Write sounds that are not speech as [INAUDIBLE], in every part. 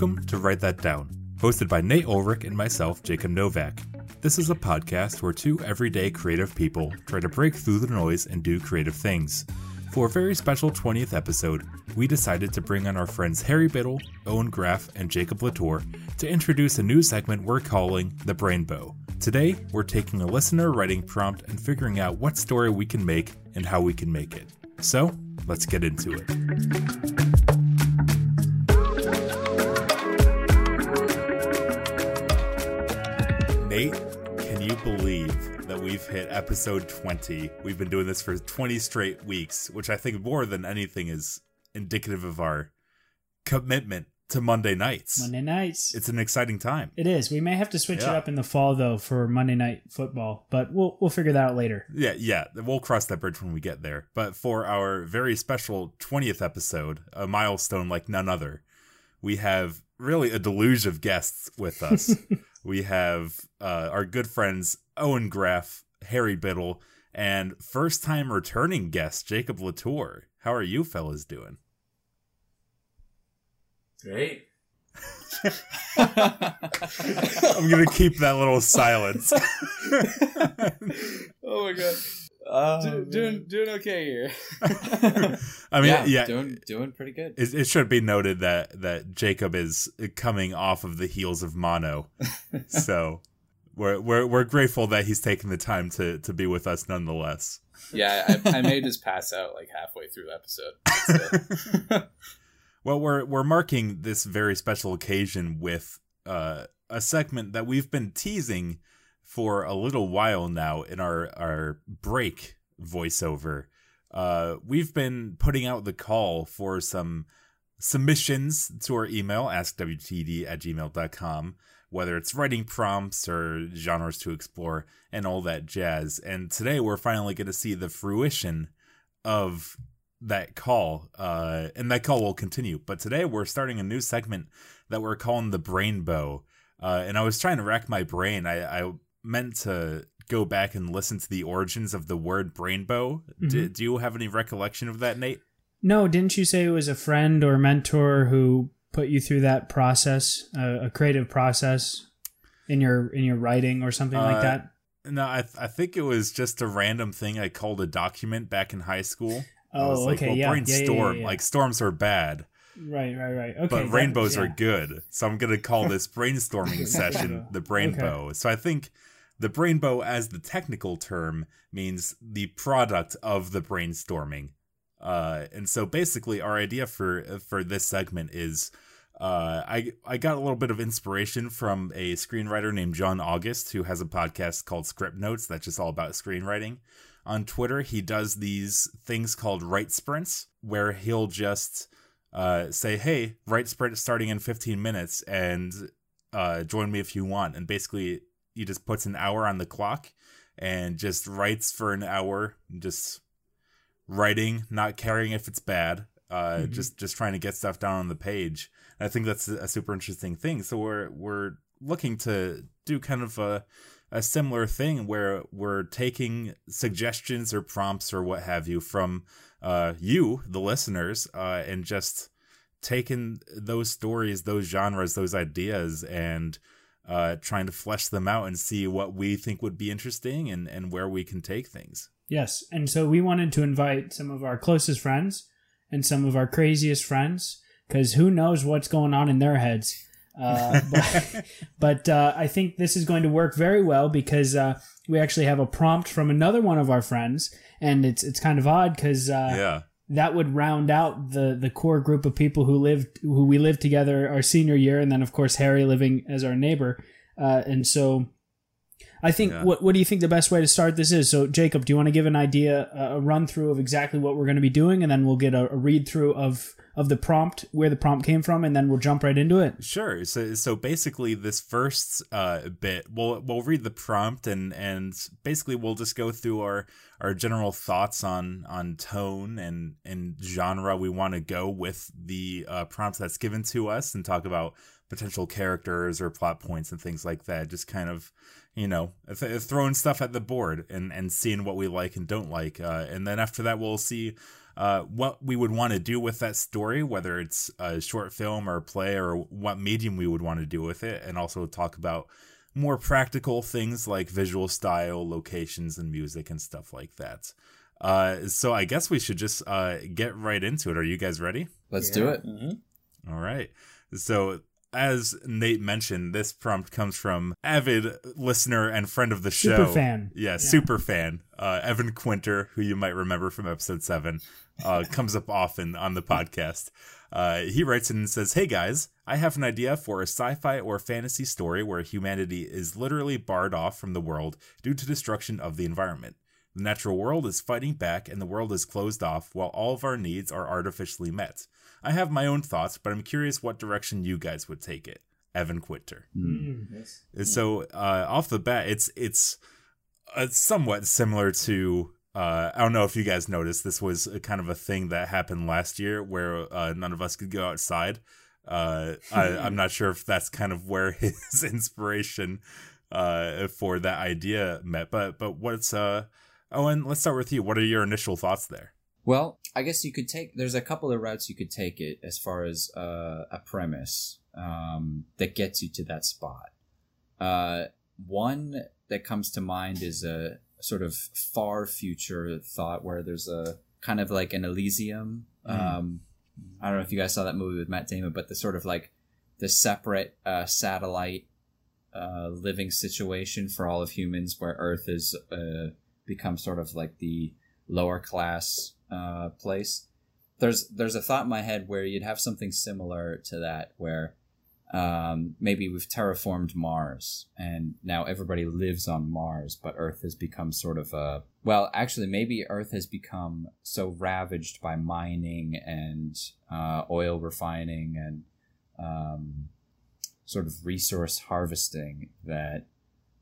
Welcome to Write That Down, hosted by Nate Ulrich and myself, Jacob Novak. This is a podcast where two everyday creative people try to break through the noise and do creative things. For a very special 20th episode, we decided to bring on our friends Harry Biddle, Owen Graff, and Jacob Latour to introduce a new segment we're calling The Brainbow. Today, we're taking a listener writing prompt and figuring out what story we can make and how we can make it. So, let's get into it. Can you believe that we've hit episode 20? We've been doing this for 20 straight weeks, which I think more than anything is indicative of our commitment to Monday nights. Monday nights. It's an exciting time. It is. We may have to switch Yeah. it up in the fall though for Monday night football, but we'll we'll figure that out later. Yeah, yeah, we'll cross that bridge when we get there. But for our very special 20th episode, a milestone like none other, we have really a deluge of guests with us. [LAUGHS] we have uh, our good friends Owen Graff, Harry Biddle, and first time returning guest Jacob Latour. How are you fellas doing? Great. [LAUGHS] I'm going to keep that little silence. [LAUGHS] oh my god. Oh, Do, doing doing okay here. [LAUGHS] [LAUGHS] I mean, yeah, doing doing pretty good. It, it should be noted that that Jacob is coming off of the heels of mono, [LAUGHS] so we're we're we're grateful that he's taking the time to to be with us nonetheless. Yeah, I, I may just pass out like halfway through the episode. Well, we're we're marking this very special occasion with uh, a segment that we've been teasing for a little while now in our our break voiceover. Uh, we've been putting out the call for some submissions to our email askwtd at gmail.com whether it's writing prompts or genres to explore and all that jazz. And today we're finally going to see the fruition of that call uh, and that call will continue. But today we're starting a new segment that we're calling the brain bow. Uh, and i was trying to rack my brain. I, I meant to go back and listen to the origins of the word brain bow do, do you have any recollection of that nate No, didn't you say it was a friend or mentor who put you through that process, uh, a creative process in your in your writing or something Uh, like that? No, I, th- I think it was just a random thing I called a document back in high school. Oh, I was like, okay, well, yeah, brainstorm. yeah, yeah, yeah. Like storms are bad, Right, right, right. Okay, but that- rainbows yeah. are good. So I'm gonna call this [LAUGHS] brainstorming session Rainbow. the brainbow. So I think the brainbow, as the technical term, means the product of the brainstorming. Uh, and so basically, our idea for for this segment is. Uh, I I got a little bit of inspiration from a screenwriter named John August who has a podcast called Script Notes that's just all about screenwriting. On Twitter, he does these things called write sprints where he'll just uh, say, "Hey, write sprint starting in 15 minutes, and uh, join me if you want." And basically, he just puts an hour on the clock and just writes for an hour, just writing, not caring if it's bad, uh, Mhm. just just trying to get stuff down on the page. And I think that's a super interesting thing. So we're we're looking to do kind of a a similar thing where we're taking suggestions or prompts or what have you from uh, you, the listeners, uh, and just taking those stories, those genres, those ideas, and uh, trying to flesh them out and see what we think would be interesting and, and where we can take things. Yes, and so we wanted to invite some of our closest friends and some of our craziest friends because who knows what's going on in their heads. Uh, [LAUGHS] but but uh, I think this is going to work very well because uh, we actually have a prompt from another one of our friends, and it's it's kind of odd because uh, yeah. That would round out the the core group of people who lived who we lived together our senior year, and then of course Harry living as our neighbor, uh, and so. I think Yeah. what what do you think the best way to start this is? So Jacob, do you want to give an idea, a run through of exactly what we're going to be doing, and then we'll get a, a read through of of the prompt, where the prompt came from, and then we'll jump right into it. Sure. So so basically this first uh bit we'll we'll read the prompt and and basically we'll just go through our our general thoughts on on tone and and genre we want to go with the uh prompt that's given to us and talk about potential characters or plot points and things like that. Just kind of, you know, th- throwing stuff at the board and, and seeing what we like and don't like. Uh, and then after that, we'll see uh, what we would want to do with that story, whether it's a short film or a play or what medium we would want to do with it, and also talk about more practical things like visual style, locations, and music and stuff like that. Uh, so I guess we should just uh, get right into it. Are you guys ready? Let's yeah. do it. Mm-hmm. All right. So as Nate mentioned, this prompt comes from avid listener and friend of the show. Super fan. Yeah, yeah. super fan. Uh, Evan Quinter, who you might remember from episode seven, uh, [LAUGHS] comes up often on the podcast. Uh, he writes in and says, Hey guys, I have an idea for a sci fi or fantasy story where humanity is literally barred off from the world due to destruction of the environment. The natural world is fighting back and the world is closed off while all of our needs are artificially met. I have my own thoughts, but I'm curious what direction you guys would take it. Evan Quinter. Mm. Yes. So uh, off the bat, it's it's uh, somewhat similar to. Uh, I don't know if you guys noticed. This was a kind of a thing that happened last year where uh, none of us could go outside. Uh, I, [LAUGHS] am not sure if that's kind of where [LAUGHS] his inspiration uh, for that idea met. But but what's uh, Owen? Let's start with you. What are your initial thoughts there? Well, I guess you could take. There's a couple of routes you could take it as far as uh, a premise um, that gets you to that spot. Uh, one that comes to mind is a sort of far future thought where there's a kind of like an Elysium. Mm. Um, I don't know if you guys saw that movie with Matt Damon, but the sort of like the separate uh, satellite uh, living situation for all of humans, where Earth has uh, become sort of like the lower class uh, place. There's there's a thought in my head where you'd have something similar to that, where um, maybe we've terraformed Mars and now everybody lives on Mars, but Earth has become sort of a well, actually, maybe Earth has become so ravaged by mining and uh, oil refining and um, sort of resource harvesting that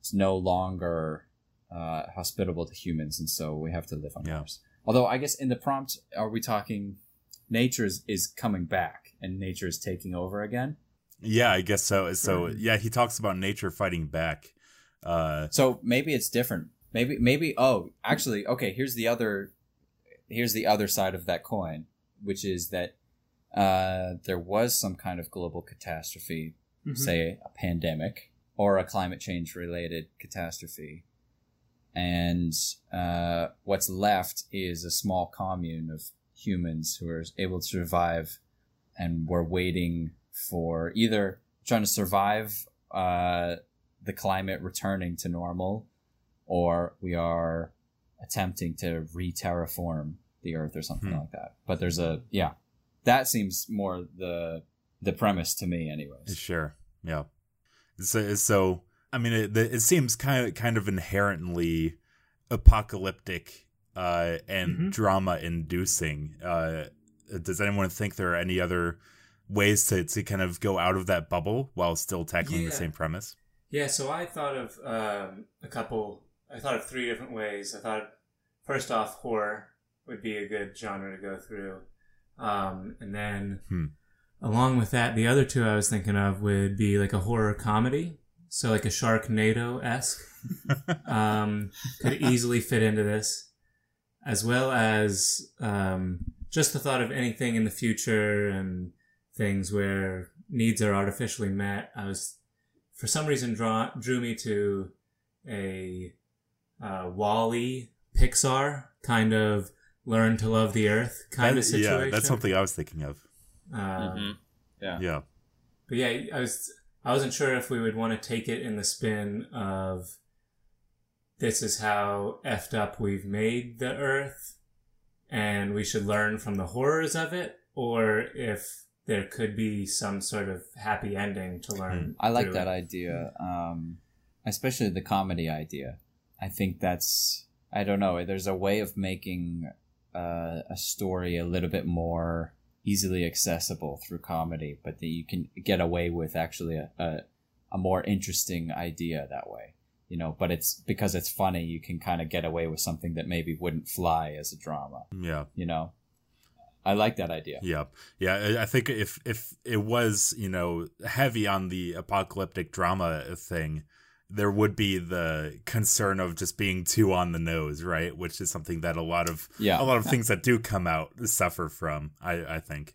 it's no longer uh, hospitable to humans, and so we have to live on yeah. Mars. Although I guess in the prompt, are we talking nature is, is coming back and nature is taking over again? Yeah, I guess so. So yeah, he talks about nature fighting back. Uh, so maybe it's different. Maybe maybe oh, actually, okay. Here's the other. Here's the other side of that coin, which is that uh, there was some kind of global catastrophe, mm-hmm. say a pandemic or a climate change related catastrophe, and uh, what's left is a small commune of humans who are able to survive, and we're waiting for either trying to survive uh, the climate returning to normal, or we are attempting to re-terraform the Earth or something hmm. like that. But there's a yeah, that seems more the the premise to me, anyways. Sure, yeah. So, so I mean, it, it seems kind of kind of inherently apocalyptic uh, and mm-hmm. drama inducing. Uh, does anyone think there are any other ways to, to kind of go out of that bubble while still tackling yeah. the same premise? Yeah, so I thought of um, a couple. I thought of three different ways. I thought first off, horror would be a good genre to go through, um, and then hmm. along with that, the other two I was thinking of would be like a horror comedy so like a Sharknado esque [LAUGHS] um, could easily fit into this, as well as um, just the thought of anything in the future and things where needs are artificially met. I was, for some reason, draw drew me to a uh, WALL-E Pixar kind of learn to love the earth kind that, of situation. Yeah, that's something I was thinking of. Um, mm-hmm. Yeah, yeah, but yeah, I was I wasn't sure if we would want to take it in the spin of this is how effed up we've made the earth and we should learn from the horrors of it, or if there could be some sort of happy ending to learn. Hmm. I like that it. idea, um, especially the comedy idea. I think that's, I don't know, there's a way of making uh, a story a little bit more easily accessible through comedy, but that you can get away with actually a, a, a more interesting idea that way. You know, but it's because it's funny, you can kind of get away with something that maybe wouldn't fly as a drama. Yeah. You know? I like that idea. Yeah, yeah. I- I think if if it was you know heavy on the apocalyptic drama thing, there would be the concern of just being too on the nose, right? Which is something that a lot of Yeah. a lot of things that do come out suffer from. I I think.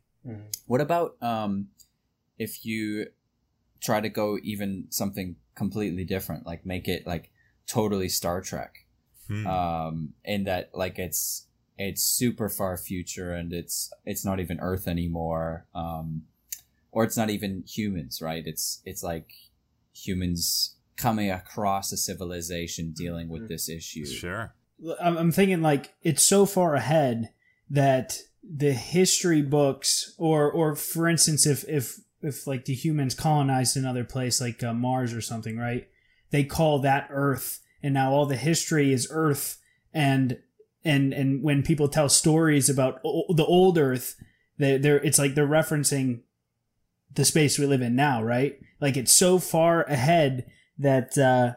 What about um, if you try to go even something completely different, like make it like totally Star Trek, Hmm. um, in that like it's it's super far future and it's it's not even Earth anymore, um, or it's not even humans, right? It's it's like humans coming across a civilization dealing with this issue. sure. I'm, I'm thinking like it's so far ahead that the history books, or or for instance, if if if like the humans colonized another place like uh, Mars or something, right? They call that Earth, and now all the history is Earth, and and and when people tell stories about o- the old Earth, they they're it's like they're referencing the space we live in now, right? Like it's so far ahead that uh,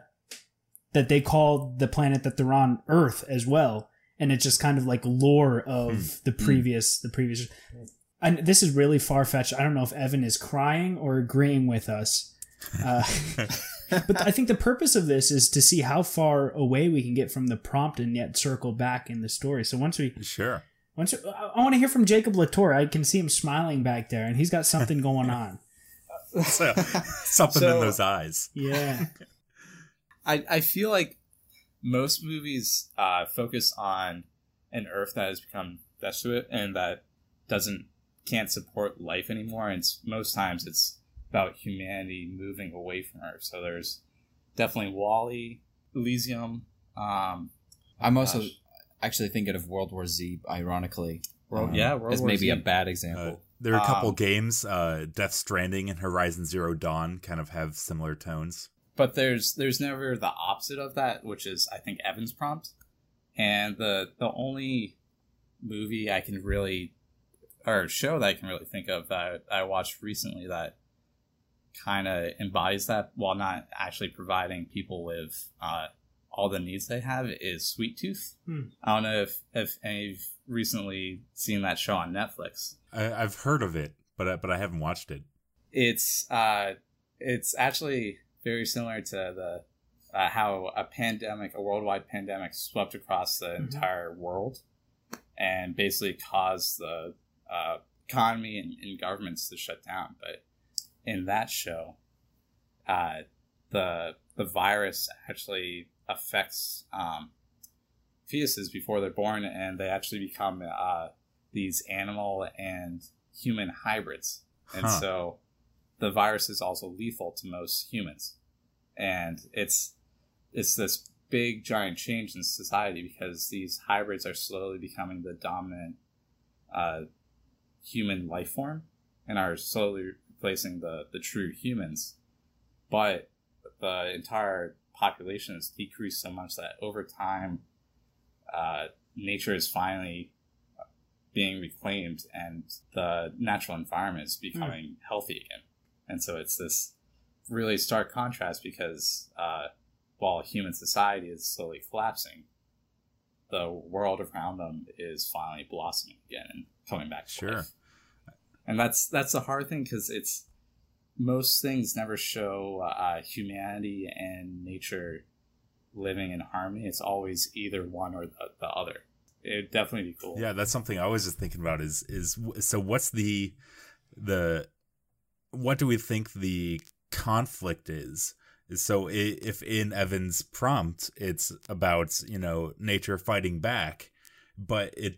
that they call the planet that they're on Earth as well, and it's just kind of like lore of the previous the previous. And this is really far fetched. I don't know if Evan is crying or agreeing with us. Uh, [LAUGHS] but I think the purpose of this is to see how far away we can get from the prompt and yet circle back in the story. So once we Sure. once I want to hear from Jacob Latour. I can see him smiling back there, and he's got something going [LAUGHS] on. [LAUGHS] So, [LAUGHS] something So- in those eyes. Yeah, [LAUGHS] I, I feel like most movies uh, focus on an Earth that has become desolate and that doesn't can't support life anymore. And it's, most times it's about humanity moving away from Earth. So there's definitely WALL-E, Elysium. Um, I'm also Gosh. actually thinking of World War Z, ironically. World- um, yeah, World as War maybe Z. a bad Uh, example. There are a couple Um, games, uh, Death Stranding and Horizon Zero Dawn, kind of have similar tones. but there's there's never the opposite of that, which is I think Evan's prompt. And the the only movie I can really or show that I can really think of that I watched recently that kind of embodies that while not actually providing people with uh, all the needs they have is Sweet Tooth. Hmm. I don't know if if any've recently seen that show on Netflix. I, I've heard of it, but I, but I haven't watched it. it's uh it's actually very similar to the uh, how a pandemic a worldwide pandemic swept across the entire world and basically caused the uh, economy and, and governments to shut down but in that show uh, the the virus actually affects um, fetuses before they're born and they actually become uh, these animal and human hybrids. And Huh. so the virus is also lethal to most humans. And it's it's this big giant change in society because these hybrids are slowly becoming the dominant uh, human life form and are slowly replacing the the true humans. But the entire population has decreased so much that over time uh, nature is finally being reclaimed and the natural environment is becoming healthy again and so it's this really stark contrast because uh, while human society is slowly collapsing, the world around them is finally blossoming again and coming back to Sure. life. And that's that's the hard thing because it's most things never show uh, humanity and nature living in harmony. It's always either one or the, the other. It'd definitely be cool. Yeah, that's something I was just thinking about. Is is so? What's the the what do we think the conflict is? So if in Evan's prompt it's about you know nature fighting back, but it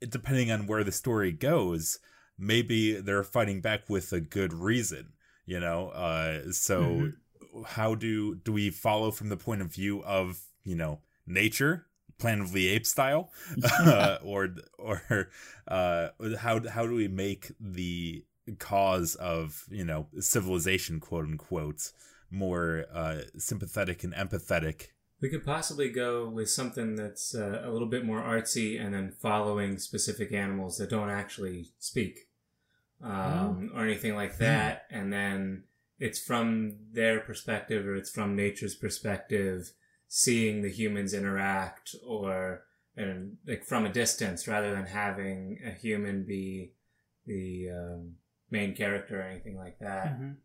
it depending on where the story goes, maybe they're fighting back with a good reason. You know, uh, so Mhm. how do do we follow from the point of view of you know nature Planet of the Apes style, [LAUGHS] [LAUGHS] uh, or or uh, how how do we make the cause of you know civilization quote unquote more uh, sympathetic and empathetic? We could possibly go with something that's uh, a little bit more artsy and then following specific animals that don't actually speak um, or anything like that. And then it's from their perspective or it's from nature's perspective, seeing the humans interact or and like from a distance rather than having a human be the um, main character or anything like that. Mhm.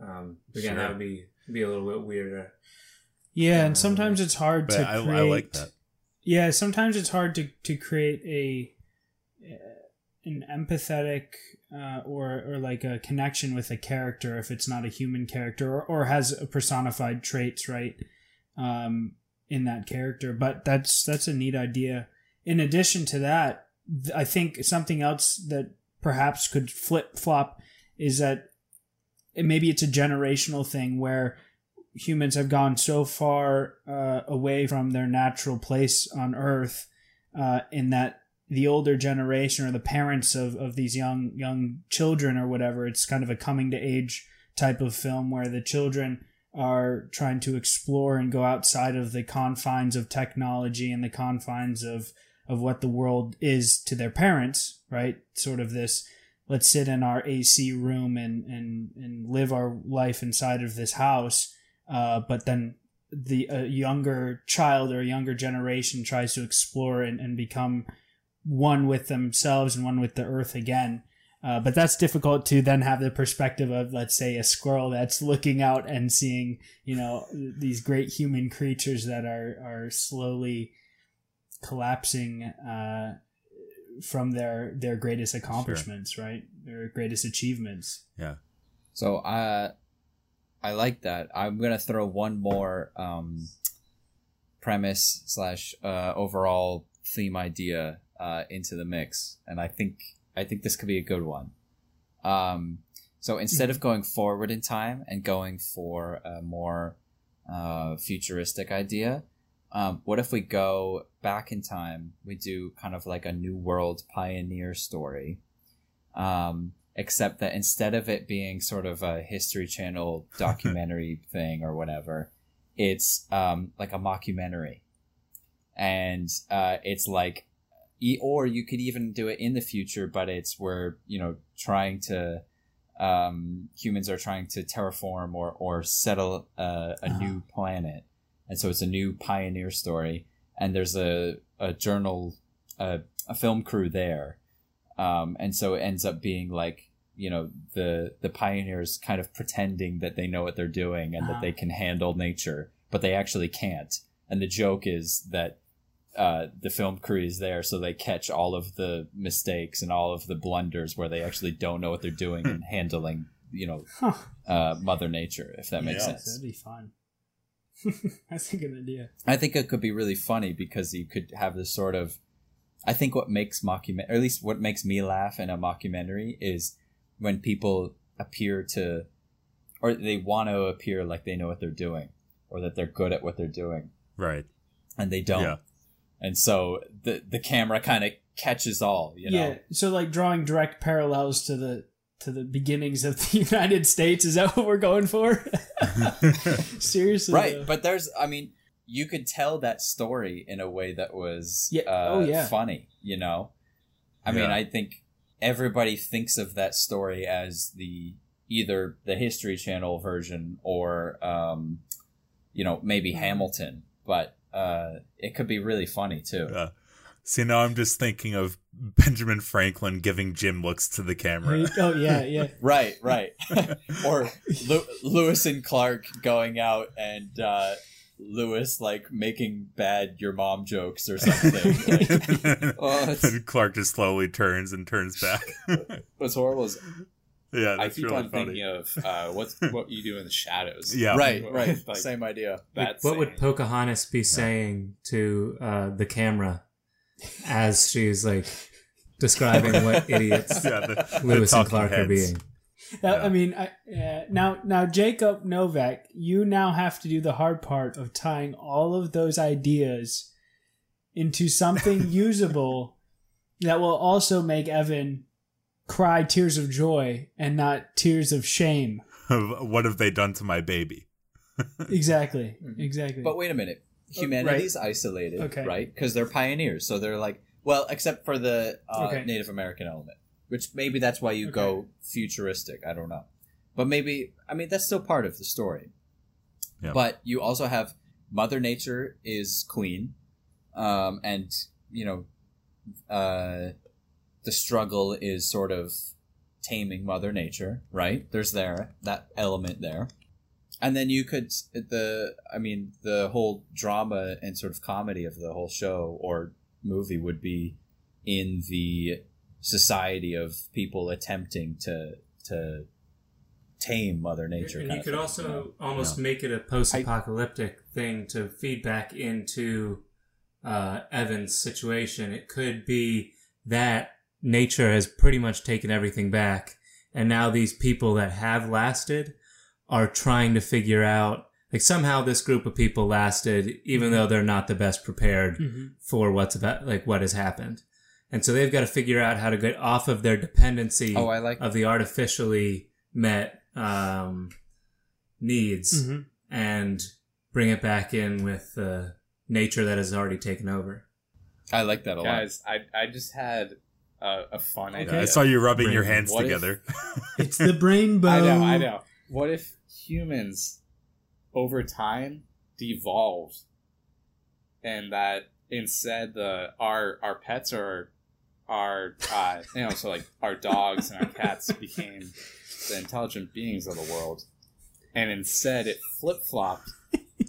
Um, again, Sure. that would be be a little bit weirder. Yeah, and sometimes it's hard But to create. I like that. Yeah, sometimes it's hard to to create a uh, an empathetic uh, or or like a connection with a character if it's not a human character or, or has a personified traits right um, in that character. But that's that's a neat idea. In addition to that, I think something else that perhaps could flip flop is that maybe it's a generational thing where humans have gone so far uh, away from their natural place on Earth, uh, in that the older generation or the parents of, of these young young children or whatever, it's kind of a coming to age type of film where the children are trying to explore and go outside of the confines of technology and the confines of of what the world is to their parents, right? Sort of this let's sit in our AC room and and and live our life inside of this house uh, but then the a younger child or a younger generation tries to explore and, and become one with themselves and one with the earth again. Uh, but that's difficult to then have the perspective of, let's say, a squirrel that's looking out and seeing, you know, these great human creatures that are are slowly collapsing uh, from their their greatest accomplishments, right? Their greatest achievements. Yeah. So uh, I like that. I'm gonna throw one more um, premise slash uh, overall theme idea uh, into the mix, and I think I think this could be a good one. Um, so instead of going forward in time and going for a more uh, futuristic idea, um, what if we go back in time? We do kind of like a new world pioneer story. Um, except that instead of it being sort of a History Channel [LAUGHS] documentary thing or whatever, it's um, like a mockumentary, and uh, it's like, e- or you could even do it in the future, but it's where you know trying to um, humans are trying to terraform or or settle uh, a new planet, and so it's a new pioneer story, and there's a a journal, a, a film crew there. Um, and so it ends up being like you know the the pioneers kind of pretending that they know what they're doing and that they can handle nature but they actually can't and the joke is that uh, the film crew is there so they catch all of the mistakes and all of the blunders where they actually don't know what they're doing and handling you know Huh. uh, mother nature if that makes Yeah. sense That'd be fun. [LAUGHS] That's a good idea. I think it could be really funny because you could have this sort of. I think what makes mockumentary, or at least what makes me laugh in a mockumentary, is when people appear to, or they want to appear like they know what they're doing, or that they're good at what they're doing, Right. and they don't. Yeah. And so the the camera kind of catches all, you know. Yeah. So like drawing direct parallels to the to the beginnings of the [LAUGHS] United States. Is that what we're going for? [LAUGHS] Seriously. right though. but there's i mean you could tell that story in a way that was Yeah, uh, oh, yeah. funny you know i mean i think everybody thinks of that story as the either the history channel version or um you know maybe Mhm. hamilton but uh it could be really funny too Uh, See, now I'm just thinking of Benjamin Franklin giving Jim looks to the camera. oh yeah, [LAUGHS] yeah. right right [LAUGHS] [LAUGHS] or Lew- lewis and clark going out and uh lewis like making bad your mom jokes or something like, [LAUGHS] Oh, and Clark just slowly turns and turns back. [LAUGHS] what's horrible is yeah, I keep really on funny. thinking of uh, what's [LAUGHS] what you do in the shadows. Yeah. right What- right like, same idea that what would. Pocahontas be saying to uh, the camera as she's like describing what idiots Yeah, the- the Lewis and talking Clark are being? That, Yeah. I mean, I, uh, now now Jacob Novak, you now have to do the hard part of tying all of those ideas into something [LAUGHS] usable that will also make Evan cry tears of joy and not tears of shame. What have they done to my baby? [LAUGHS] Exactly. Mm-hmm. Exactly. but wait a minute Oh, humanity's isolated Okay. right because they're pioneers so they're like well except for the uh, Okay. native american element which maybe that's why you go futuristic i don't know but maybe i mean that's still part of the story Yeah. but you also have mother nature is queen um, and you know, uh, the struggle is sort of taming Mother Nature, right? There's there that element there, and then you could the I mean the whole drama and sort of comedy of the whole show or movie would be in the society of people attempting to to tame Mother Nature. And you could also almost yeah. make it a post-apocalyptic I, thing to feed back into uh, Evan's situation. It could be that nature has pretty much taken everything back, and now these people that have lasted are trying to figure out. Like somehow this group of people lasted, even mm-hmm. though they're not the best prepared mm-hmm. for what's about, like what has happened, and so they've got to figure out how to get off of their dependency oh, I like of the artificially met um, needs mm-hmm. and bring it back in with the nature that has already taken over. I like that a Guys, lot. Guys, I I just had a, a fun okay. idea. I saw you rubbing brain. your hands what together. If, [LAUGHS] it's the brainbow. I know, I know. What if humans over time devolved and that instead the our our pets are our uh, you know so like our dogs and our cats became the intelligent beings of the world, and instead it flip flopped,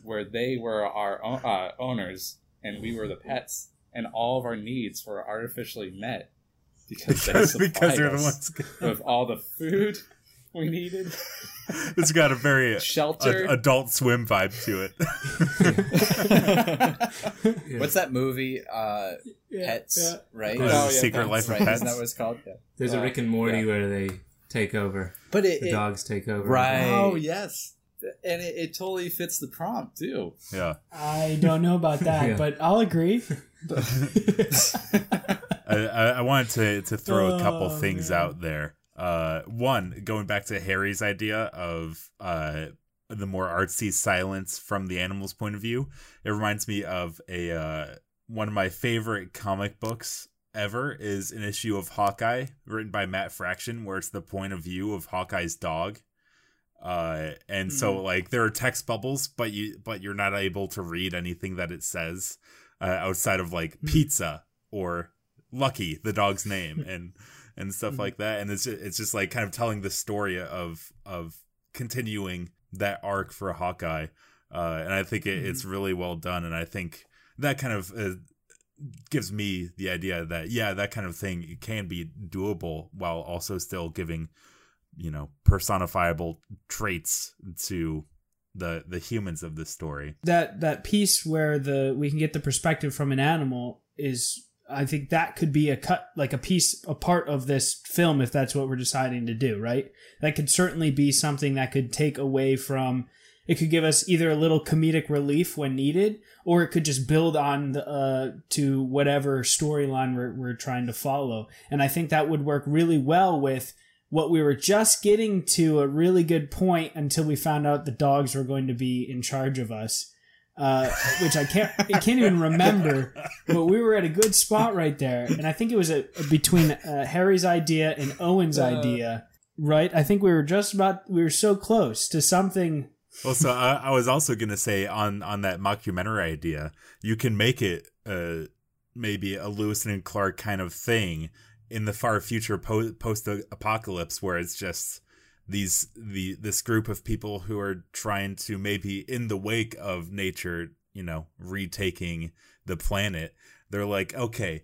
where they were our uh, owners and we were the pets, and all of our needs were artificially met because, because they [LAUGHS] because they're the ones [LAUGHS] with all the food we needed. [LAUGHS] It's got a very shelter a, adult swim vibe to it. [LAUGHS] What's that movie? Uh, yeah, Pets, yeah. right? Oh, yeah, Secret Pets. Life of right. Pets. Isn't that what it's called? Yeah. There's uh, a Rick and Morty where they take over. But it, the it, dogs take over. Right. Oh yes. And it, it, totally fits the prompt too. Yeah. I don't know about that, [LAUGHS] yeah. but I'll agree. I, I, wanted to, to throw oh, a couple things man. out there. Uh, one, going back to Harry's idea of uh, the more artsy silence from the animal's point of view, it reminds me of a uh, one of my favorite comic books ever is an issue of Hawkeye written by Matt Fraction where it's the point of view of Hawkeye's dog. Uh, and mm-hmm. so like there are text bubbles, but you but you're not able to read anything that it says uh, outside of like mm-hmm. pizza or Lucky, the dog's name, [LAUGHS] and and stuff mm-hmm. like that. And it's just, it's just like kind of telling the story of of continuing that arc for Hawkeye. Uh, and I think it, it's mm-hmm. really well done. And I think that kind of uh, gives me the idea that yeah that kind of thing can be doable while also still giving you know personifiable traits to the the humans of the story that that piece where the we can get the perspective from an animal is i think that could be a cut like a piece a part of this film if that's what we're deciding to do right that could certainly be something that could take away from it could give us either a little comedic relief when needed, or it could just build on the, uh, to whatever storyline we're, we're trying to follow. And I think that would work really well with what we were just getting to a really good point until we found out the dogs were going to be in charge of us. Uh, which I can't I can't even remember, but we were at a good spot right there, and I think it was a, a between uh, Harry's idea and Owen's uh, idea, right? I think we were just about we were so close to something well, so I, I, was also gonna say on on that mockumentary idea, you can make it uh maybe a Lewis and Clark kind of thing in the far future po- post apocalypse, where it's just these the this group of people who are trying to maybe in the wake of nature, you know, retaking the planet. They're like, okay,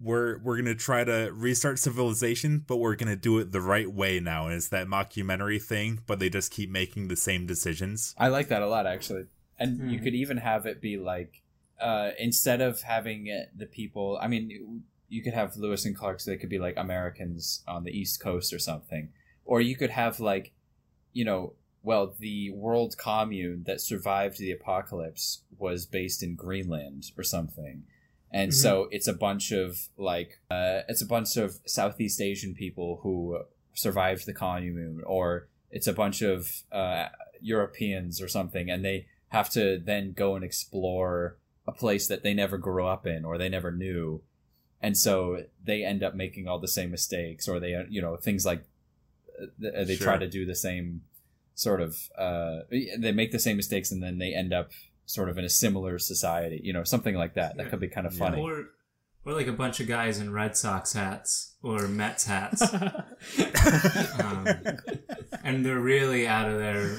we're we're gonna try to restart civilization, but we're gonna do it the right way now. And it's that mockumentary thing, but they just keep making the same decisions. I like that a lot, actually. And mm-hmm. you could even have it be like uh, instead of having it, the people. I mean, you could have Lewis and Clark, so they could be like Americans on the East Coast or something, or you could have like, you know, well, the world commune that survived the apocalypse was based in Greenland or something and mm-hmm. so it's a bunch of like uh, it's a bunch of Southeast Asian people who survived the commune, or it's a bunch of uh, Europeans or something, and they have to then go and explore a place that they never grew up in or they never knew, and so they end up making all the same mistakes, or they you know things like they sure. try to do the same sort of uh, they make the same mistakes and then they end up sort of in a similar society, you know, something like that. That could be kind of Yeah. funny. Or, or like a bunch of guys in Red Sox hats or Mets hats. [LAUGHS] um, and they're really out of their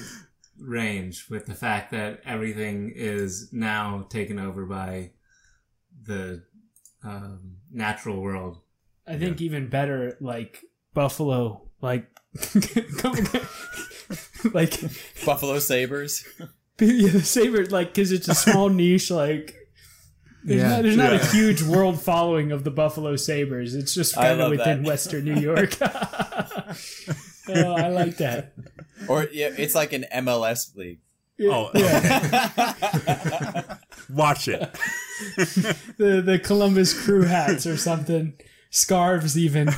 range with the fact that everything is now taken over by the um, natural world. I think even better, like Buffalo, like [LAUGHS] like Buffalo Sabres. yeah, the saber, like because it's a small [LAUGHS] niche, like. There's, Yeah. not, there's not a huge world following of the Buffalo Sabres. It's just kind of within that. Western New York. [LAUGHS] oh, I like that. or yeah, it's like an MLS league. Oh, yeah. watch it. The the Columbus Crew hats or something, scarves even.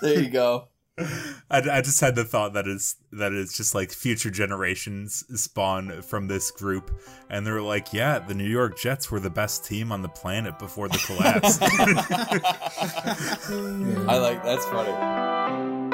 there you go. I, I just had the thought that is that it's just like future generations spawn from this group, and they're like, yeah, the New York Jets were the best team on the planet before the collapse. [LAUGHS] I like that's funny.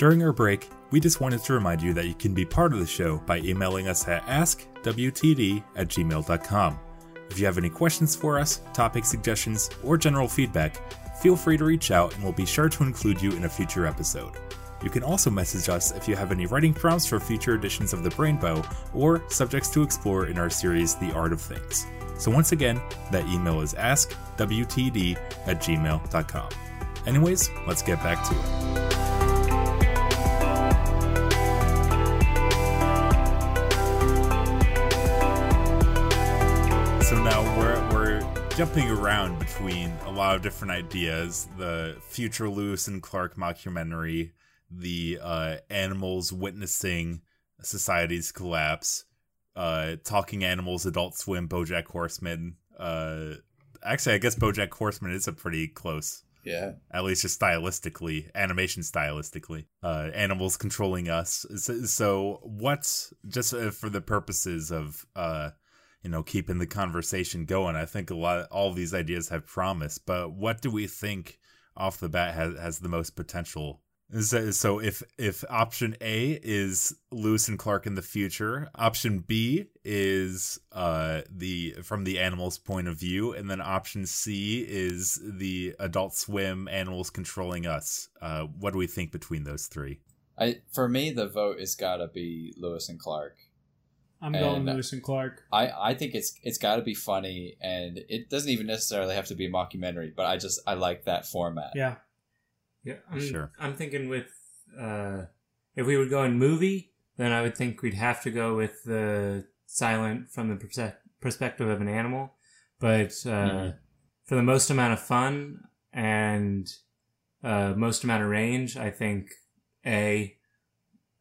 During our break, we just wanted to remind you that you can be part of the show by emailing us at askwtd at gmail.com. If you have any questions for us, topic suggestions, or general feedback, feel free to reach out and we'll be sure to include you in a future episode. You can also message us if you have any writing prompts for future editions of the Brainbow or subjects to explore in our series The Art of Things. So once again, that email is askwtd at gmail.com. Anyways, let's get back to it. Jumping around between a lot of different ideas: the future Lewis and Clark mockumentary, the uh, animals witnessing society's collapse, uh, talking animals, Adult Swim, BoJack Horseman. Uh, actually, I guess BoJack Horseman is a pretty close Yeah. at least just stylistically, animation stylistically, uh, animals controlling us. So, so what's just uh, for the purposes of, uh, you know, keeping the conversation going? I think a lot, all these ideas have promise, but what do we think off the bat has has the most potential? So, so if if option A is Lewis and Clark in the future, option B is uh the from the animals' point of view, and then option C is the Adult Swim animals controlling us. Uh, what do we think between those three? I for me the vote has got to be Lewis and Clark. I'm And- going Lewis and Clark. I, I think it's it's got to be funny and it doesn't even necessarily have to be a mockumentary, but I just I like that format. Yeah. Yeah, I'm, Sure. I'm thinking with uh, if we would go in movie, then I would think we'd have to go with the silent from the perse- perspective of an animal. But uh, Mhm. for the most amount of fun and uh, most amount of range, I think A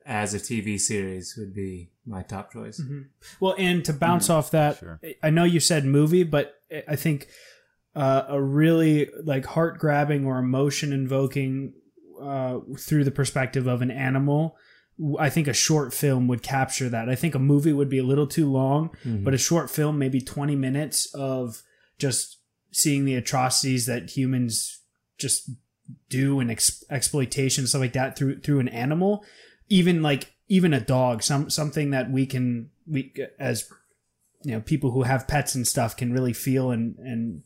as a TV series would be my top choice. Mhm. Well, and to bounce off that, Sure. I know you said movie, but I think uh, a really like heart grabbing or emotion invoking uh, through the perspective of an animal. I think a short film would capture that. I think a movie would be a little too long, Mhm. but a short film, maybe 20 minutes of just seeing the atrocities that humans just do and ex- exploitation stuff like that through through an animal even like even a dog some something that we can we as you know people who have pets and stuff can really feel and and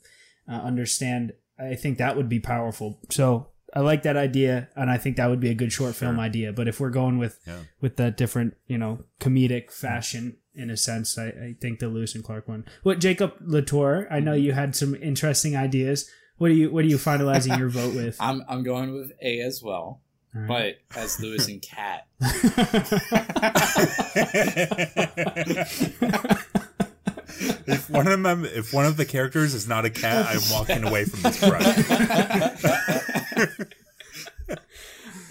uh, understand i think that would be powerful. So i like that idea and i think that would be a good short film idea but if we're going with Yeah. with that different you know comedic fashion in a sense i, I think the lewis and clark one. What jacob latour i know you had some interesting ideas. What are you what are you finalizing your vote with? [LAUGHS] I'm I'm going with A as well, All right. but as Lewis and Cat. [LAUGHS] if one of them, if one of the characters is not a cat, I'm walking away from this project.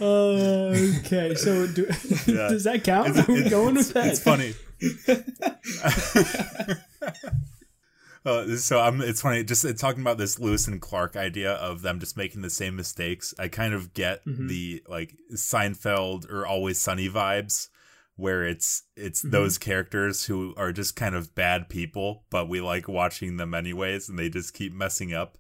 okay, so do, Yeah. does that count? It's- Are we going with that? It's funny. [LAUGHS] Uh, so I'm. It's funny. Just uh, talking about this Lewis and Clark idea of them just making the same mistakes. I kind of get Mhm. the like Seinfeld or Always Sunny vibes, where it's it's Mhm. those characters who are just kind of bad people, but we like watching them anyways, and they just keep messing up.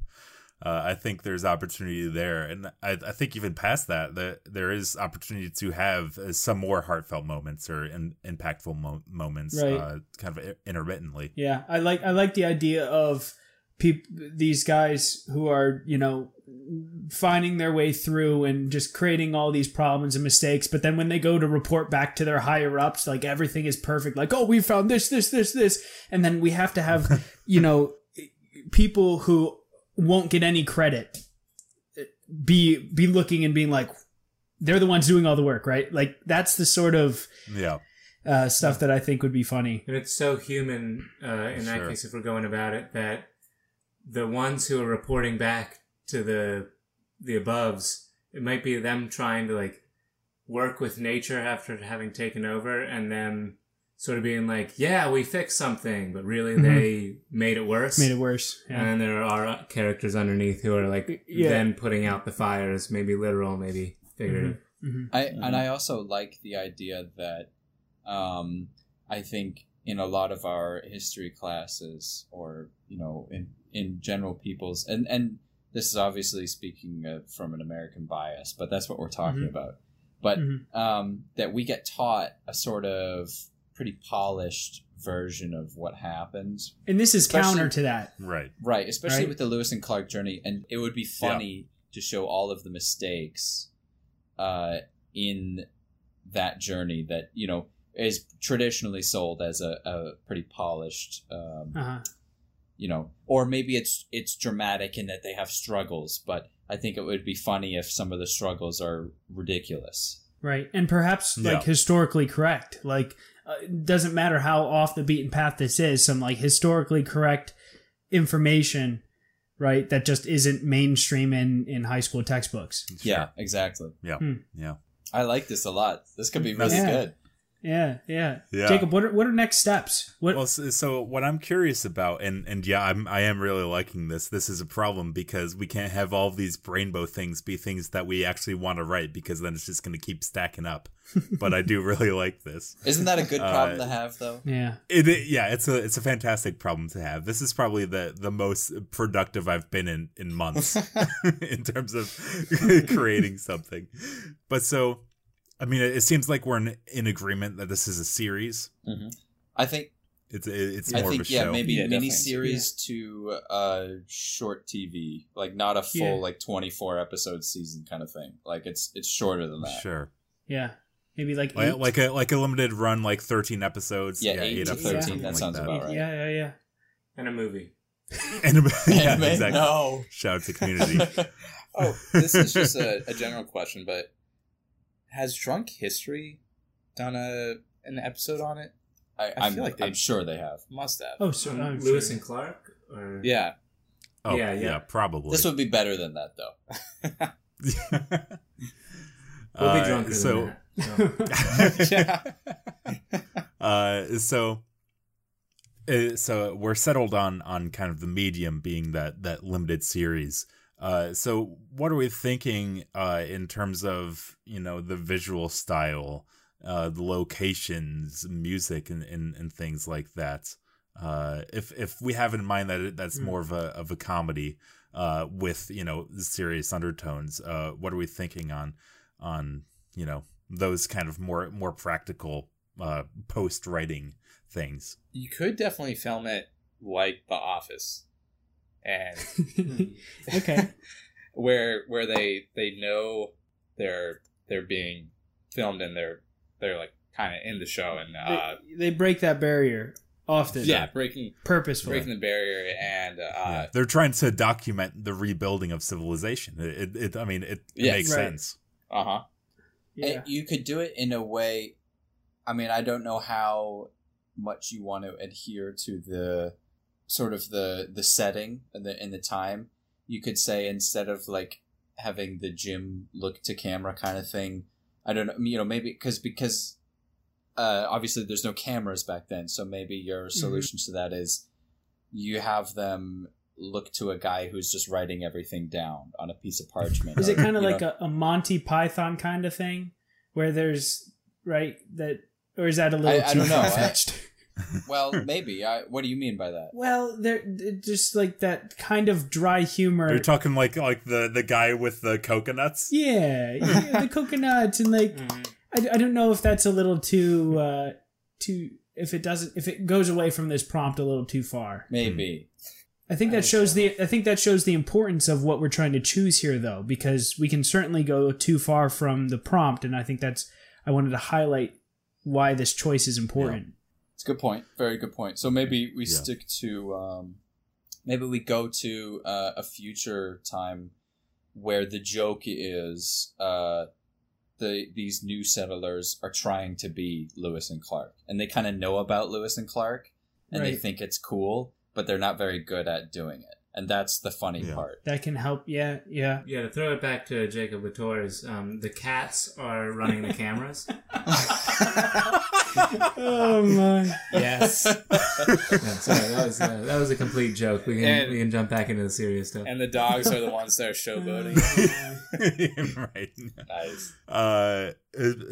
Uh, I think there's opportunity there, and I, I think even past that, that there is opportunity to have uh, some more heartfelt moments or in, impactful mo- moments, Right. uh, kind of intermittently. Yeah, I like I like the idea of peop- these guys who are you know finding their way through and just creating all these problems and mistakes. But then when they go to report back to their higher ups, like everything is perfect. Like oh, we found this, this, this, this, and then we have to have [LAUGHS] you know people who won't get any credit be be looking and being like they're the ones doing all the work, right? Like that's the sort of Yeah, uh, stuff that I think would be funny. And it's so human uh, in that case, if we're going about it, that the ones who are reporting back to the the aboves, it might be them trying to like work with nature after having taken over, and them sort of being like, "Yeah, we fixed something," but really Mhm. they made it worse. Made it worse. And Yeah. then there are characters underneath who are like Yeah. then putting out the fires, maybe literal, maybe figurative. hmm I and I also like the idea that um, I think in a lot of our history classes, or you know, in in general people's and and this is obviously speaking uh, from an American bias, but that's what we're talking Mhm. about. But Mhm. um, that we get taught a sort of pretty polished version of what happens And this is Especially- counter to that. right. Right, especially Right? with the Lewis and Clark journey, and it would be funny to show all of the mistakes uh, in that journey that you know is traditionally sold as a, a pretty polished, um, Uh-huh. you know, or maybe it's it's dramatic in that they have struggles, but I think it would be funny if some of the struggles are ridiculous. Right. And perhaps like Yeah. historically correct. Like uh, it doesn't matter how off the beaten path this is, some like historically correct information, right, that just isn't mainstream in in high school textbooks. Yeah, exactly. Yeah. Hmm. Yeah. I like this a lot. This could be really Yeah. good. Yeah, yeah. Yeah. Jacob, what are what are next steps? What Well, so, so what I'm curious about, and and yeah, I'm I am really liking this. This is a problem because we can't have all of these rainbow things be things that we actually want to write because then it's just going to keep stacking up. [LAUGHS] but I do really like this. Isn't that a good problem Uh, to have, though? yeah. It, it- yeah, it's a it's a fantastic problem to have. This is probably the the most productive I've been in in months [LAUGHS] [LAUGHS] in terms of creating something. But so, I mean, it, it seems like we're in, in agreement that this is a series. hmm I think It's it's I more think of a yeah, show. maybe Yeah, definitely. miniseries to uh short TV, like not a full Yeah. like twenty four episode season kind of thing. Like it's it's shorter than that. Sure. Yeah. Maybe like Like, eight. like a like a limited run, like thirteen episodes. Yeah, eight to thirteen, something that sounds about right. Yeah, yeah, yeah. And a movie. [LAUGHS] And, yeah, [LAUGHS] exactly. No. Shout out to community. [LAUGHS] Oh, this is just a, a general question, but has Drunk History done a an episode on it? I, I I'm, feel like they- I'm sure they have. Must have. Oh, so Um, I'm Lewis sure. and Clark? Or Yeah. Oh Yeah, yeah, yeah. probably. This would be better than that, though. [LAUGHS] [LAUGHS] We'll be Uh, drunker so, than that. So. [LAUGHS] uh, so, uh, so we're settled on on kind of the medium being that that limited series. Uh, so what are we thinking uh, in terms of you know the visual style, uh, the locations, music, and, and, and things like that? Uh, if if we have in mind that it, that's Hmm. more of a of a comedy uh, with you know serious undertones, uh, what are we thinking on on you know those kind of more more practical uh, post writing things? You could definitely film it like The Office, and [LAUGHS] okay. where where they they know they're they're being filmed and they're they're like kind of in the show and uh, they, they break that barrier often. yeah, breaking Purposefully. breaking the barrier and uh, Yeah. They're trying to document the rebuilding of civilization. It, it, it I mean, it, it Yeah. makes Right. sense. uh huh. Yeah. And you could do it in a way. I mean, I don't know how much you want to adhere to the sort of the the setting and the in the time. You could say instead of like having the gym look to camera kind of thing. I don't know. You know, maybe because because uh, obviously there's no cameras back then, so maybe your solution to that is you have them look to a guy who's just writing everything down on a piece of parchment. Is it kind of like know- a, a Monty Python kind of thing, where there's right that, or is that a little I- I too don't know. I- far fetched? Well, [LAUGHS] maybe. I, what do you mean by that? Well, they're just like that kind of dry humor. You're talking like like the the guy with the coconuts. Yeah, yeah the [LAUGHS] coconuts and like Mhm. I, I don't know if that's a little too uh too if it doesn't if it goes away from this prompt a little too far. Maybe. I think that think shows so. the I think that shows the importance of what we're trying to choose here though because we can certainly go too far from the prompt and I think that's I wanted to highlight why this choice is important. It's a good point. Very good point. So maybe we Yeah. stick to um, maybe we go to uh, a future time where the joke is uh, the these new settlers are trying to be Lewis and Clark, and they kind of know about Lewis and Clark, and they think it's cool, but they're not very good at doing it, and that's the funny Yeah. part. That can help. Yeah, yeah. Yeah, to throw it back to Jacob Latour's, um, the cats are running the cameras. [LAUGHS] oh my. Yes. [LAUGHS] Yeah, sorry, that was uh, that was a complete joke. We can And- we can jump back into the serious stuff. and the dogs are the ones that are showboating. [LAUGHS] right. nice. Uh,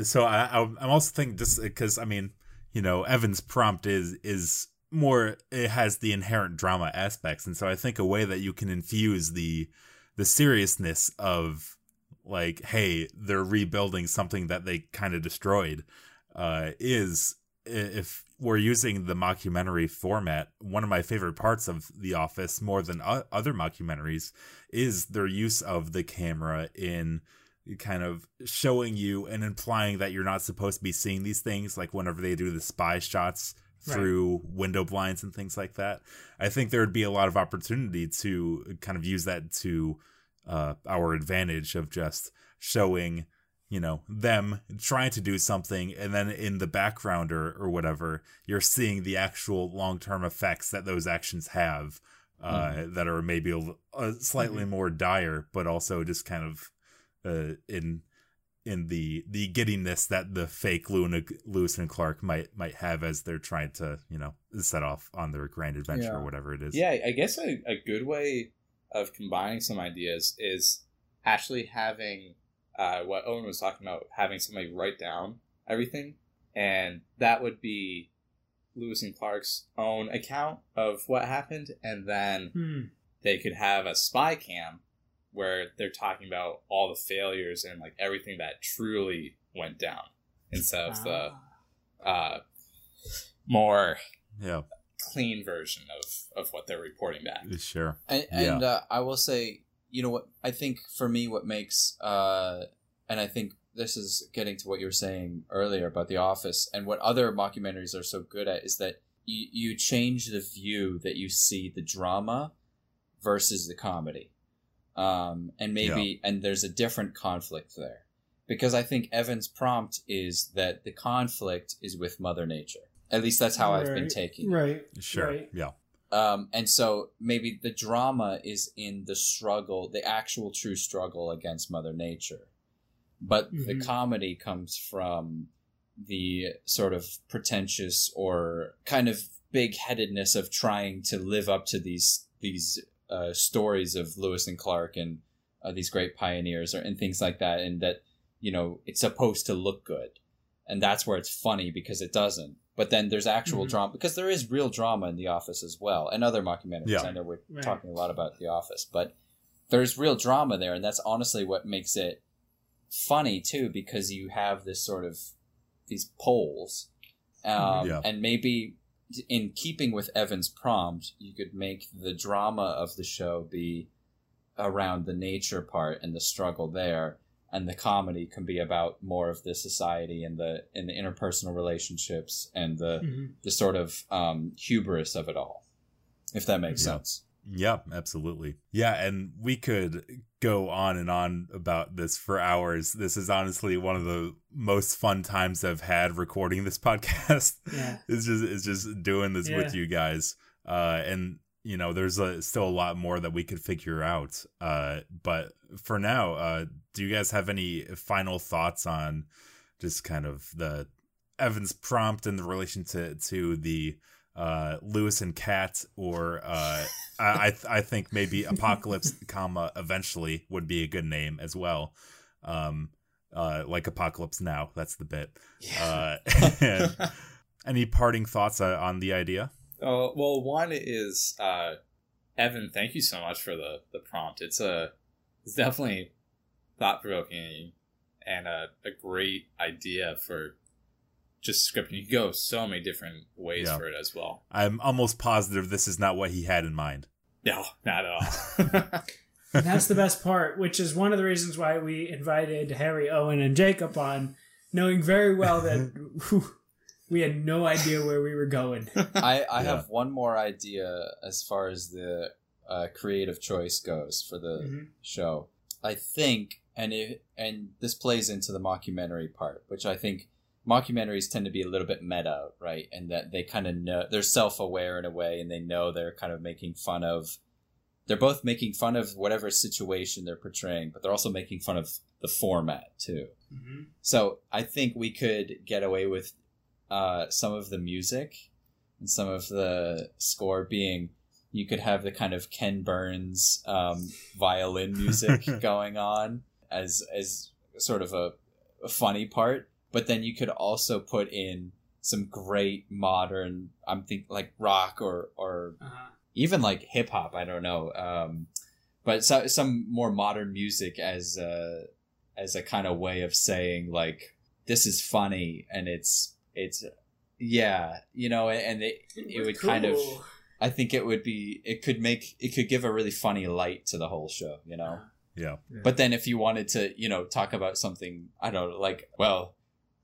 so I, I- I'm also thinking just because I mean, you know, Evan's prompt is is more it has the inherent drama aspects, and so I think a way that you can infuse the the seriousness of like, hey, they're rebuilding something that they kind of destroyed, uh, is if we're using the mockumentary format. One of my favorite parts of The Office, more than o- other mockumentaries, is their use of the camera in kind of showing you and implying that you're not supposed to be seeing these things like whenever they do the spy shots Right. through window blinds and things like that i think there would be a lot of opportunity to kind of use that to uh, our advantage of just showing you know them trying to do something and then in the background or, or whatever you're seeing the actual long-term effects that those actions have uh, that are maybe a, a slightly more dire but also just kind of uh, in in the the giddiness that the fake Luna, Lewis and Clark might might have as they're trying to you know set off on their grand adventure Yeah. or whatever it is. Yeah, I guess a, a good way of combining some ideas is actually having uh, what Owen was talking about, having somebody write down everything, and that would be Lewis and Clark's own account of what happened, and then Hmm. they could have a spy cam where they're talking about all the failures and like everything that truly went down instead of the Ah. uh, more yeah, clean version of, of what they're reporting back. sure. And, Yeah. and uh, I will say, you know what? I think for me, what makes, uh, and I think this is getting to what you were saying earlier about The Office, and what other mockumentaries are so good at is that you, you change the view that you see the drama versus the comedy, um, and maybe and there's a different conflict there, because I think Evan's prompt is that the conflict is with Mother Nature. At least that's how I've been Right, taking. it. Right. Sure. Right. Yeah. Um, and so maybe the drama is in the struggle, the actual true struggle against Mother Nature. But the Mhm. comedy comes from the sort of pretentious or kind of big headedness of trying to live up to these these uh, stories of Lewis and Clark and uh, these great pioneers or, and things like that. And that, you know, it's supposed to look good. And that's where it's funny because it doesn't. But then there's actual Mhm. drama because there is real drama in The Office as well, and other mockumentaries. Yeah. I know we're Right. talking a lot about The Office, but there's real drama there, and that's honestly what makes it funny too, because you have this sort of these poles, um, Yeah. and maybe in keeping with Evan's prompt, you could make the drama of the show be around the nature part and the struggle there, and the comedy can be about more of the society and the and the interpersonal relationships and the Mhm. the sort of um, hubris of it all, if that makes Yeah. sense. Yeah, absolutely. Yeah, and we could go on and on about this for hours. This is honestly one of the most fun times I've had recording this [LAUGHS] podcast. Yeah. it's just it's just doing this with you guys. Uh and you know, there's a, still a lot more that we could figure out. Uh but for now, uh do you guys have any final thoughts on just kind of the Evans prompt and the relation to to the uh Lewis and Cat or uh I I, th- I think maybe Apocalypse [LAUGHS] comma eventually would be a good name as well. Um uh like Apocalypse Now, that's the bit. Uh [LAUGHS] and, Any parting thoughts uh, on the idea? Oh well, one is uh, Evan. Thank you so much for the the prompt. It's a it's definitely thought provoking and a, a great idea for just scripting. You can go so many different ways Yeah. for it as well. I'm almost positive this is not what he had in mind. No, not at all. [LAUGHS] And that's the best part, which is one of the reasons why we invited Harry, Owen, and Jacob on, knowing very well that [LAUGHS] whew, we had no idea where we were going. [LAUGHS] I, I Yeah. have one more idea as far as the uh, creative choice goes for the Mhm. show. I think, and it, and this plays into the mockumentary part, which I think mockumentaries tend to be a little bit meta, right? And that they kind of know they're self-aware in a way, and they know they're kind of making fun of. They're both making fun of whatever situation they're portraying, but they're also making fun of the format too. Mhm. So I think we could get away with uh, some of the music and some of the score being. You could have the kind of Ken Burns um, violin music [LAUGHS] going on as as sort of a, a funny part, but then you could also put in some great modern. I'm think like rock or or Uh-huh. even like hip hop. I don't know, um, but so, some more modern music as a, as a kind of way of saying like this is funny and it's it's yeah you know and it it would kind of I think it would be it could make it could give a really funny light to the whole show you know Yeah. but then if you wanted to you know talk about something I don't know like well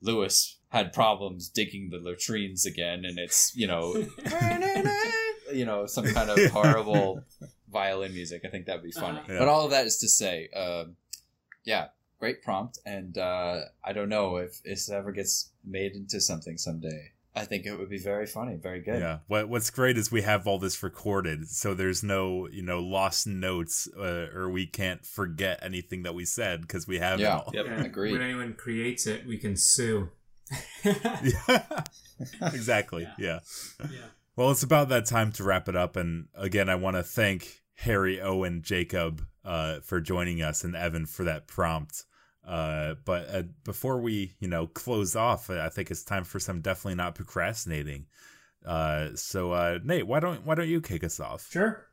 Lewis had problems digging the latrines again and it's you know [LAUGHS] you know some kind of horrible [LAUGHS] violin music i think that would be funny Uh-huh. Yeah. but all of that is to say um, yeah great prompt and uh, i don't know if this ever gets made into something someday i think it would be very funny very good Yeah. What What's great is we have all this recorded, so there's no you know lost notes, uh, or we can't forget anything that we said because we have Yeah. it all. Yep. And agreed. When anyone creates it, we can sue. Yeah. [LAUGHS] exactly. Yeah. yeah. yeah. Well, it's about that time to wrap it up. And again, I want to thank Harry, Owen, Jacob uh, for joining us and Evan for that prompt. Uh, but uh, before we, you know, close off, I think it's time for some definitely not procrastinating. Uh, so uh, Nate, why don't why don't you kick us off? Sure.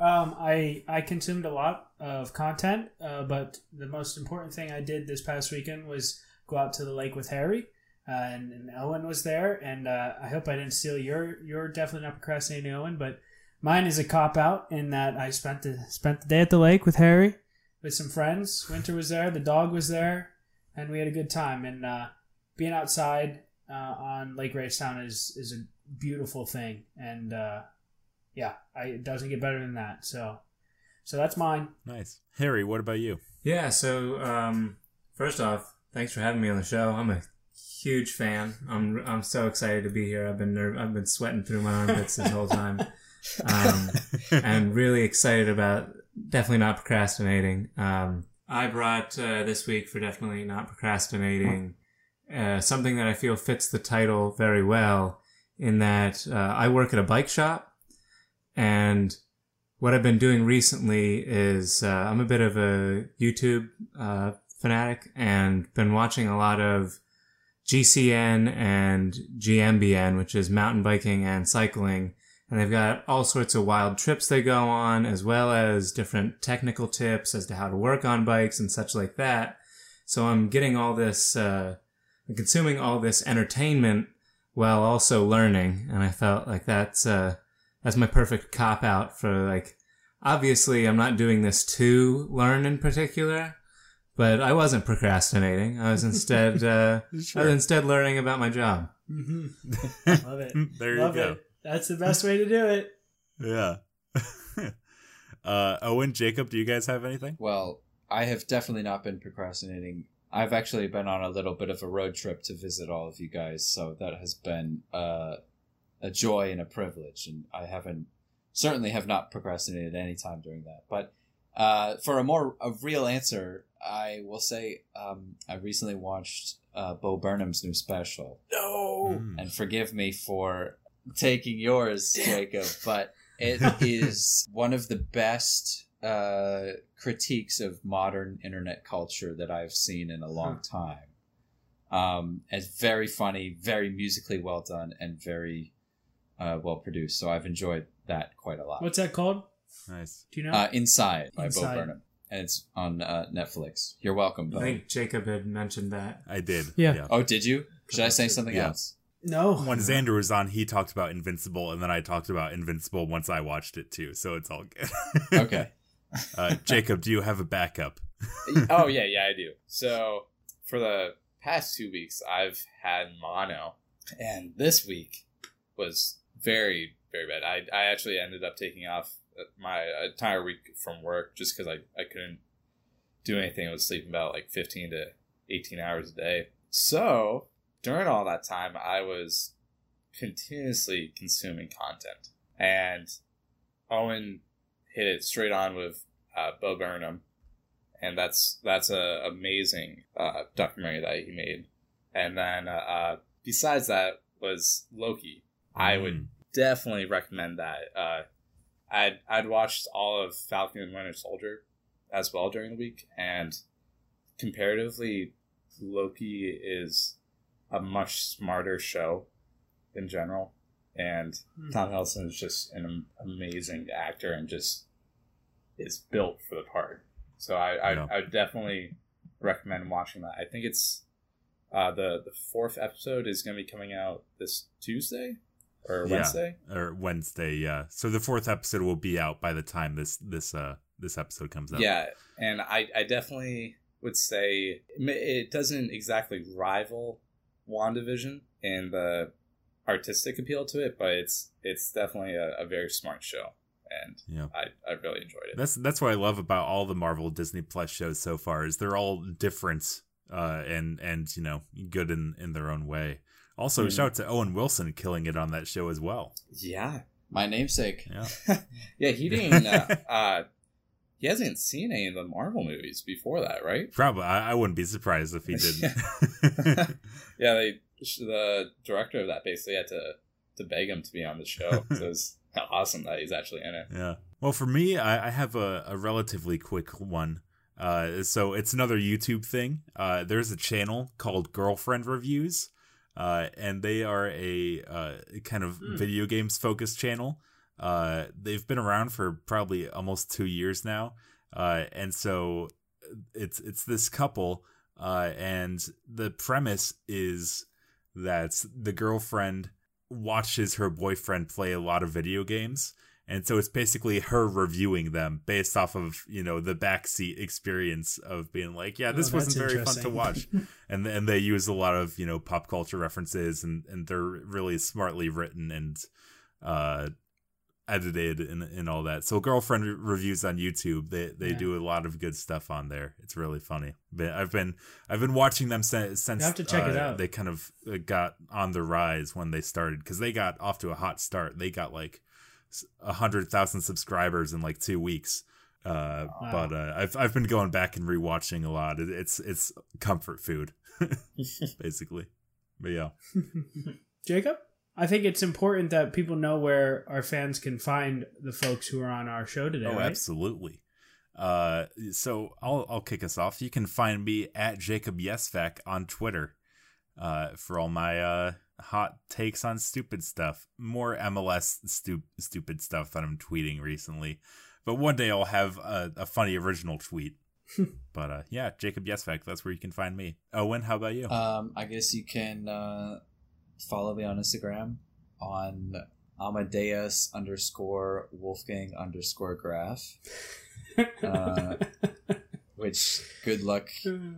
Um, I I consumed a lot of content, uh, but the most important thing I did this past weekend was go out to the lake with Harry, uh, and, and Owen was there. And uh, I hope I didn't steal your your definitely not procrastinating Owen, but mine is a cop out in that I spent the spent the day at the lake with Harry with some friends. Winter was there, the dog was there, and we had a good time. And uh, being outside uh, on Lake Raystown is is a beautiful thing, and uh, yeah, I, it doesn't get better than that. So, so that's mine. Nice, Harry. What about you? Yeah. So um, first off, thanks for having me on the show. I'm a huge fan. I'm I'm so excited to be here. I've been nerve- I've been sweating through my armpits this whole time, [LAUGHS] um, [LAUGHS] and really excited about definitely not procrastinating. Um, I brought uh, this week for definitely not procrastinating uh, something that I feel fits the title very well. In that uh, I work at a bike shop, and what I've been doing recently is uh, I'm a bit of a YouTube uh, fanatic and been watching a lot of GCN and GMBN, which is mountain biking and cycling. And they've got all sorts of wild trips they go on, as well as different technical tips as to how to work on bikes and such like that. So I'm getting all this, uh, consuming all this entertainment while also learning. And I felt like that's, uh, that's my perfect cop out for like, obviously I'm not doing this to learn in particular, but I wasn't procrastinating. I was instead, [LAUGHS] uh, I was instead learning about my job. Mm-hmm. [LAUGHS] Love it. there Love you go. it. That's the best way to do it. Yeah. [LAUGHS] uh, Owen, Jacob, do you guys have anything? Well, I have definitely not been procrastinating. I've actually been on a little bit of a road trip to visit all of you guys, so that has been uh, a joy and a privilege. And I haven't, certainly have not procrastinated any time during that. But uh, for a more a real answer, I will say um, I recently watched uh, Bo Burnham's new special. No. Mm. and forgive me for taking yours, Jacob, but it [LAUGHS] is one of the best uh, critiques of modern internet culture that I've seen in a long time. Um, it's very funny, very musically well done, and very uh, well produced. So I've enjoyed that quite a lot. What's that called? Nice. Do you know? Uh, Inside by Inside. Bo Burnham, and it's on uh, Netflix. You're welcome, I think Jacob had mentioned that. I did. Yeah. Oh, did you? Should I say something Yeah. else? No. When Xander was on, he talked about Invincible, and then I talked about Invincible once I watched it too. So it's all good. [LAUGHS] Okay. uh, Jacob, do you have a backup? [LAUGHS] oh yeah, yeah, I do. So for the past two weeks, I've had mono, and this week was very, very bad. I I actually ended up taking off my entire week from work just because I I couldn't do anything. I was sleeping about like fifteen to eighteen hours a day. So during all that time, I was continuously consuming content, and Owen hit it straight on with uh, Bo Burnham and that's that's a amazing uh, documentary that he made. And then uh, uh, besides that was Loki. I would Mm. definitely recommend that. Uh, I'd I'd watched all of Falcon and Winter Soldier as well during the week, and comparatively, Loki is a much smarter show in general. And Hmm. Tom Hiddleston is just an amazing actor and just is built for the part. So I I, Yeah. I would definitely recommend watching that. I think it's uh, the the fourth episode is going to be coming out this Tuesday or Yeah. Wednesday. Or Wednesday, yeah. So the fourth episode will be out by the time this this uh this episode comes out. Yeah, and I, I definitely would say it doesn't exactly rival WandaVision and the artistic appeal to it, but it's it's definitely a, a very smart show, and Yeah. I, I really enjoyed it. That's that's what I love about all the Marvel Disney Plus shows so far is they're all different uh and and you know good in in their own way. Also, Mhm. shout out to Owen Wilson killing it on that show as well. yeah, My namesake. Yeah. [LAUGHS] yeah. He didn't. [LAUGHS] uh, uh, he hasn't seen any of the Marvel movies before that, right? Probably I, I wouldn't be surprised if he didn't. [LAUGHS] [LAUGHS] yeah, they the director of that basically had to to beg him to be on the show. so it's [LAUGHS] awesome that he's actually in it. Yeah. Well, for me, I, I have a, a relatively quick one. Uh, so it's another YouTube thing. Uh, there's a channel called Girlfriend Reviews, uh, and they are a uh, kind of Hmm. video games focused channel. Uh, they've been around for probably almost two years now, uh, and so it's it's this couple, uh, and the premise is that the girlfriend watches her boyfriend play a lot of video games. And so it's basically her reviewing them based off of you know the backseat experience of being like yeah this Oh, wasn't very fun to watch. [LAUGHS] And and they use a lot of you know pop culture references and and they're really smartly written and uh edited and, and all that so girlfriend reviews on youtube they they Yeah. do a lot of good stuff on there it's really funny but i've been i've been watching them since since You have to check it uh, out. they kind of uh, got on the rise when they started because they got off to a hot start they got like a hundred thousand subscribers in like two weeks uh Wow. but uh i've i've been going back and rewatching a lot it, it's it's comfort food [LAUGHS] [LAUGHS] basically but yeah [LAUGHS] Jacob? I think it's important that people know where our fans can find the folks who are on our show today, Oh, right? absolutely. Uh, so I'll I'll kick us off. You can find me at Jacob Yesvac on Twitter, uh, for all my uh hot takes on stupid stuff. More MLS stu- stupid stuff that I'm tweeting recently, but one day I'll have a, a funny original tweet. [LAUGHS] but uh, yeah, Jacob Yesvac. That's where you can find me. Owen, how about you? Um, I guess you can uh, follow me on Instagram on Amadeus underscore Wolfgang underscore Graph. Uh, which good luck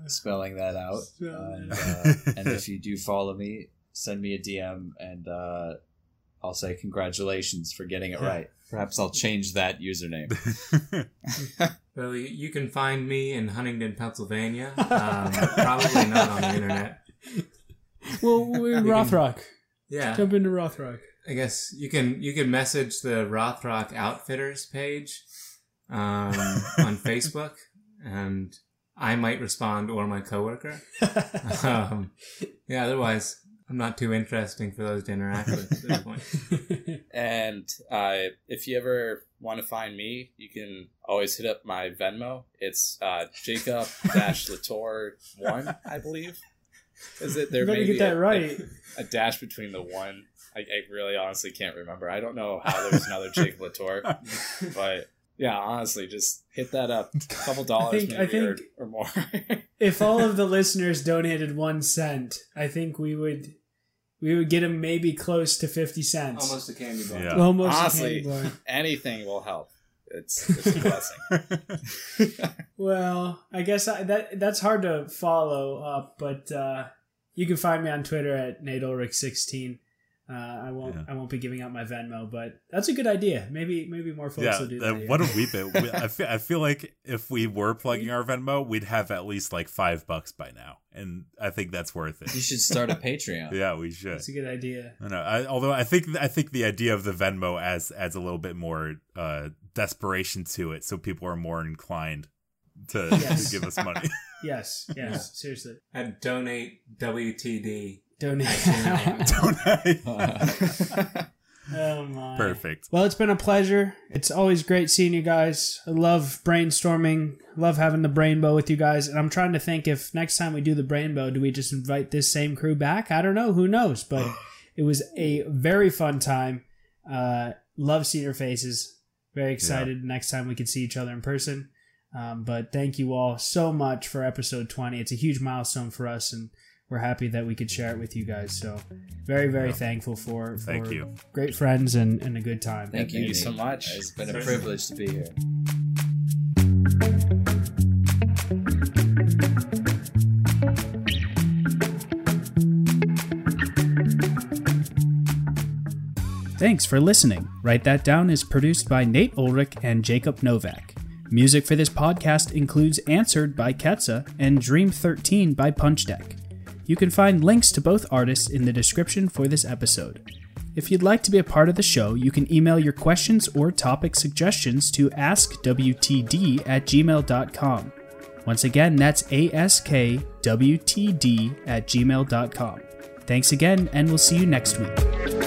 spelling that out. And, uh, and if you do follow me, send me a DM and uh, I'll say congratulations for getting it right. Perhaps I'll change that username. [LAUGHS] Well, you, you can find me in Huntingdon, Pennsylvania. [LAUGHS] Um, probably not on the internet. Well, we're in You can- Rothrock. Yeah, Jump into Rothrock. I guess you can you can message the Rothrock Outfitters page um, [LAUGHS] on Facebook, and I might respond or my coworker. [LAUGHS] Um, yeah, otherwise I'm not too interesting for those to interact with at this point. [LAUGHS] And uh, if you ever want to find me, you can always hit up my Venmo. It's uh, Jacob Dash Latour one, I believe. Is it there? You better may get that a- right. A, dash between the one. I, I really honestly can't remember. I don't know how there's another Jacob [LAUGHS] Latour, but yeah, honestly, just hit that up. A couple dollars think- I maybe or, think- or more. [LAUGHS] if all of the listeners donated one cent, I think we would we would get him maybe close to fifty cents. Almost a candy bar. Yeah. Almost a candy bar. anything will help. It's, it's a blessing. [LAUGHS] Well, I guess I, that that's hard to follow up, but uh, you can find me on Twitter at nateulrich16. Uh, I won't Yeah. I won't be giving out my Venmo, but that's a good idea. Maybe maybe more folks yeah, will do uh, that. what have we been? We, I, [LAUGHS] feel, I feel like if we were plugging our Venmo, we'd have at least like five bucks by now, and I think that's worth it. You should start a Patreon. yeah, we should. That's a good idea. I know. I, although I think I think the idea of the Venmo adds adds a little bit more uh, desperation to it, so people are more inclined to, Yes. to give us money. [LAUGHS] Yes, yes, [LAUGHS] Yeah. seriously. And donate WTD. Donate. [LAUGHS] Don't I? [LAUGHS] oh my. Perfect. Well, it's been a pleasure. It's always great seeing you guys. I love brainstorming. Love having the brainbow with you guys. And I'm trying to think if next time we do the brainbow, do we just invite this same crew back? I don't know. Who knows? But [SIGHS] it was a very fun time. Uh, love seeing your faces. Very excited next time we can see each other in person. Um, but thank you all so much for episode 20. It's a huge milestone for us, and we're happy that we could share it with you guys. So, very, very Yeah. thankful for, for Thank you. great friends and, and a good time. Thank you, Thank you so much. It's been a privilege to be here. Thanks for listening. Write That Down is produced by Nate Ulrich and Jacob Novak. Music for this podcast includes Answered by Ketsa and Dream 13 by Punch Deck. You can find links to both artists in the description for this episode. If you'd like to be a part of the show, you can email your questions or topic suggestions to askwtd at gmail.com. Once again, that's askwtd at gmail.com. Thanks again, and we'll see you next week.